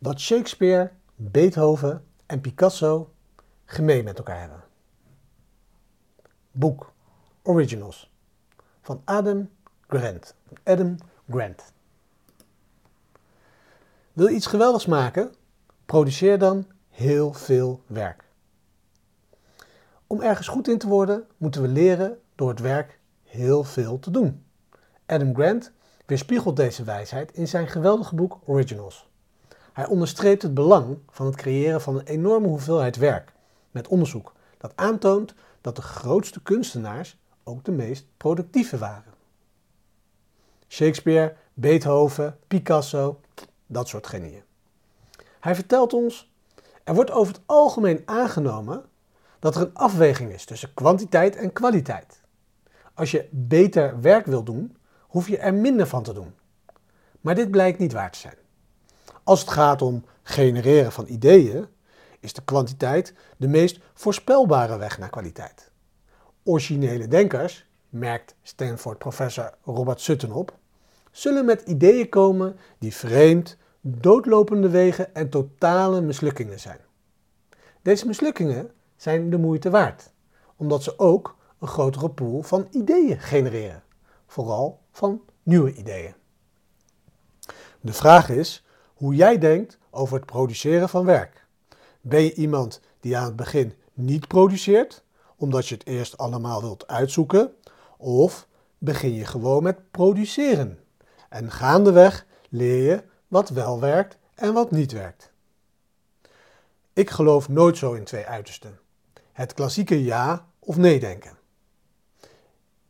wat Shakespeare, Beethoven en Picasso gemeen met elkaar hebben. Boek Originals van Adam Grant. Adam Grant. Wil je iets geweldigs maken? Produceer dan heel veel werk. Om ergens goed in te worden, moeten we leren door het werk heel veel te doen. Adam Grant weerspiegelt deze wijsheid in zijn geweldige boek Originals. Hij onderstreept het belang van het creëren van een enorme hoeveelheid werk met onderzoek dat aantoont dat de grootste kunstenaars ook de meest productieve waren. Shakespeare, Beethoven, Picasso, dat soort genieën. Hij vertelt ons, er wordt over het algemeen aangenomen dat er een afweging is tussen kwantiteit en kwaliteit. Als je beter werk wil doen, hoef je er minder van te doen. Maar dit blijkt niet waar te zijn. Als het gaat om genereren van ideeën, is de kwantiteit de meest voorspelbare weg naar kwaliteit. Originele denkers, merkt Stanford-professor Robert Sutton op, zullen met ideeën komen die vreemd, doodlopende wegen en totale mislukkingen zijn. Deze mislukkingen zijn de moeite waard, omdat ze ook een grotere pool van ideeën genereren, vooral van nieuwe ideeën. De vraag is hoe jij denkt over het produceren van werk. Ben je iemand die aan het begin niet produceert, omdat je het eerst allemaal wilt uitzoeken, of begin je gewoon met produceren en gaandeweg leer je wat wel werkt en wat niet werkt. Ik geloof nooit zo in twee uitersten. Het klassieke ja of nee denken.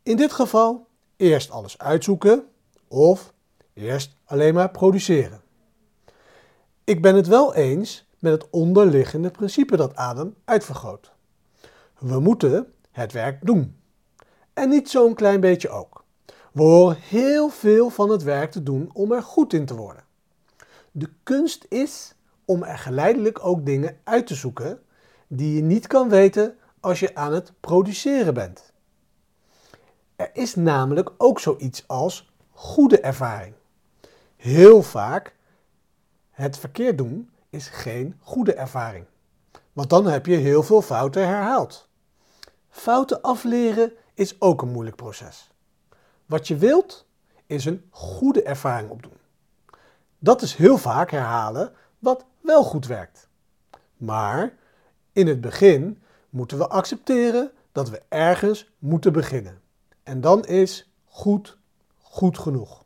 In dit geval eerst alles uitzoeken of eerst alleen maar produceren. Ik ben het wel eens met het onderliggende principe dat Adam uitvergroot. We moeten het werk doen. En niet zo'n klein beetje ook. We horen heel veel van het werk te doen om er goed in te worden. De kunst is om er geleidelijk ook dingen uit te zoeken die je niet kan weten als je aan het produceren bent. Er is namelijk ook zoiets als goede ervaring. Heel vaak het verkeerd doen is geen goede ervaring. Want dan heb je heel veel fouten herhaald. Fouten afleren is ook een moeilijk proces. Wat je wilt is een goede ervaring opdoen. Dat is heel vaak herhalen wat wel goed werkt. Maar in het begin moeten we accepteren dat we ergens moeten beginnen. En dan is goed goed genoeg.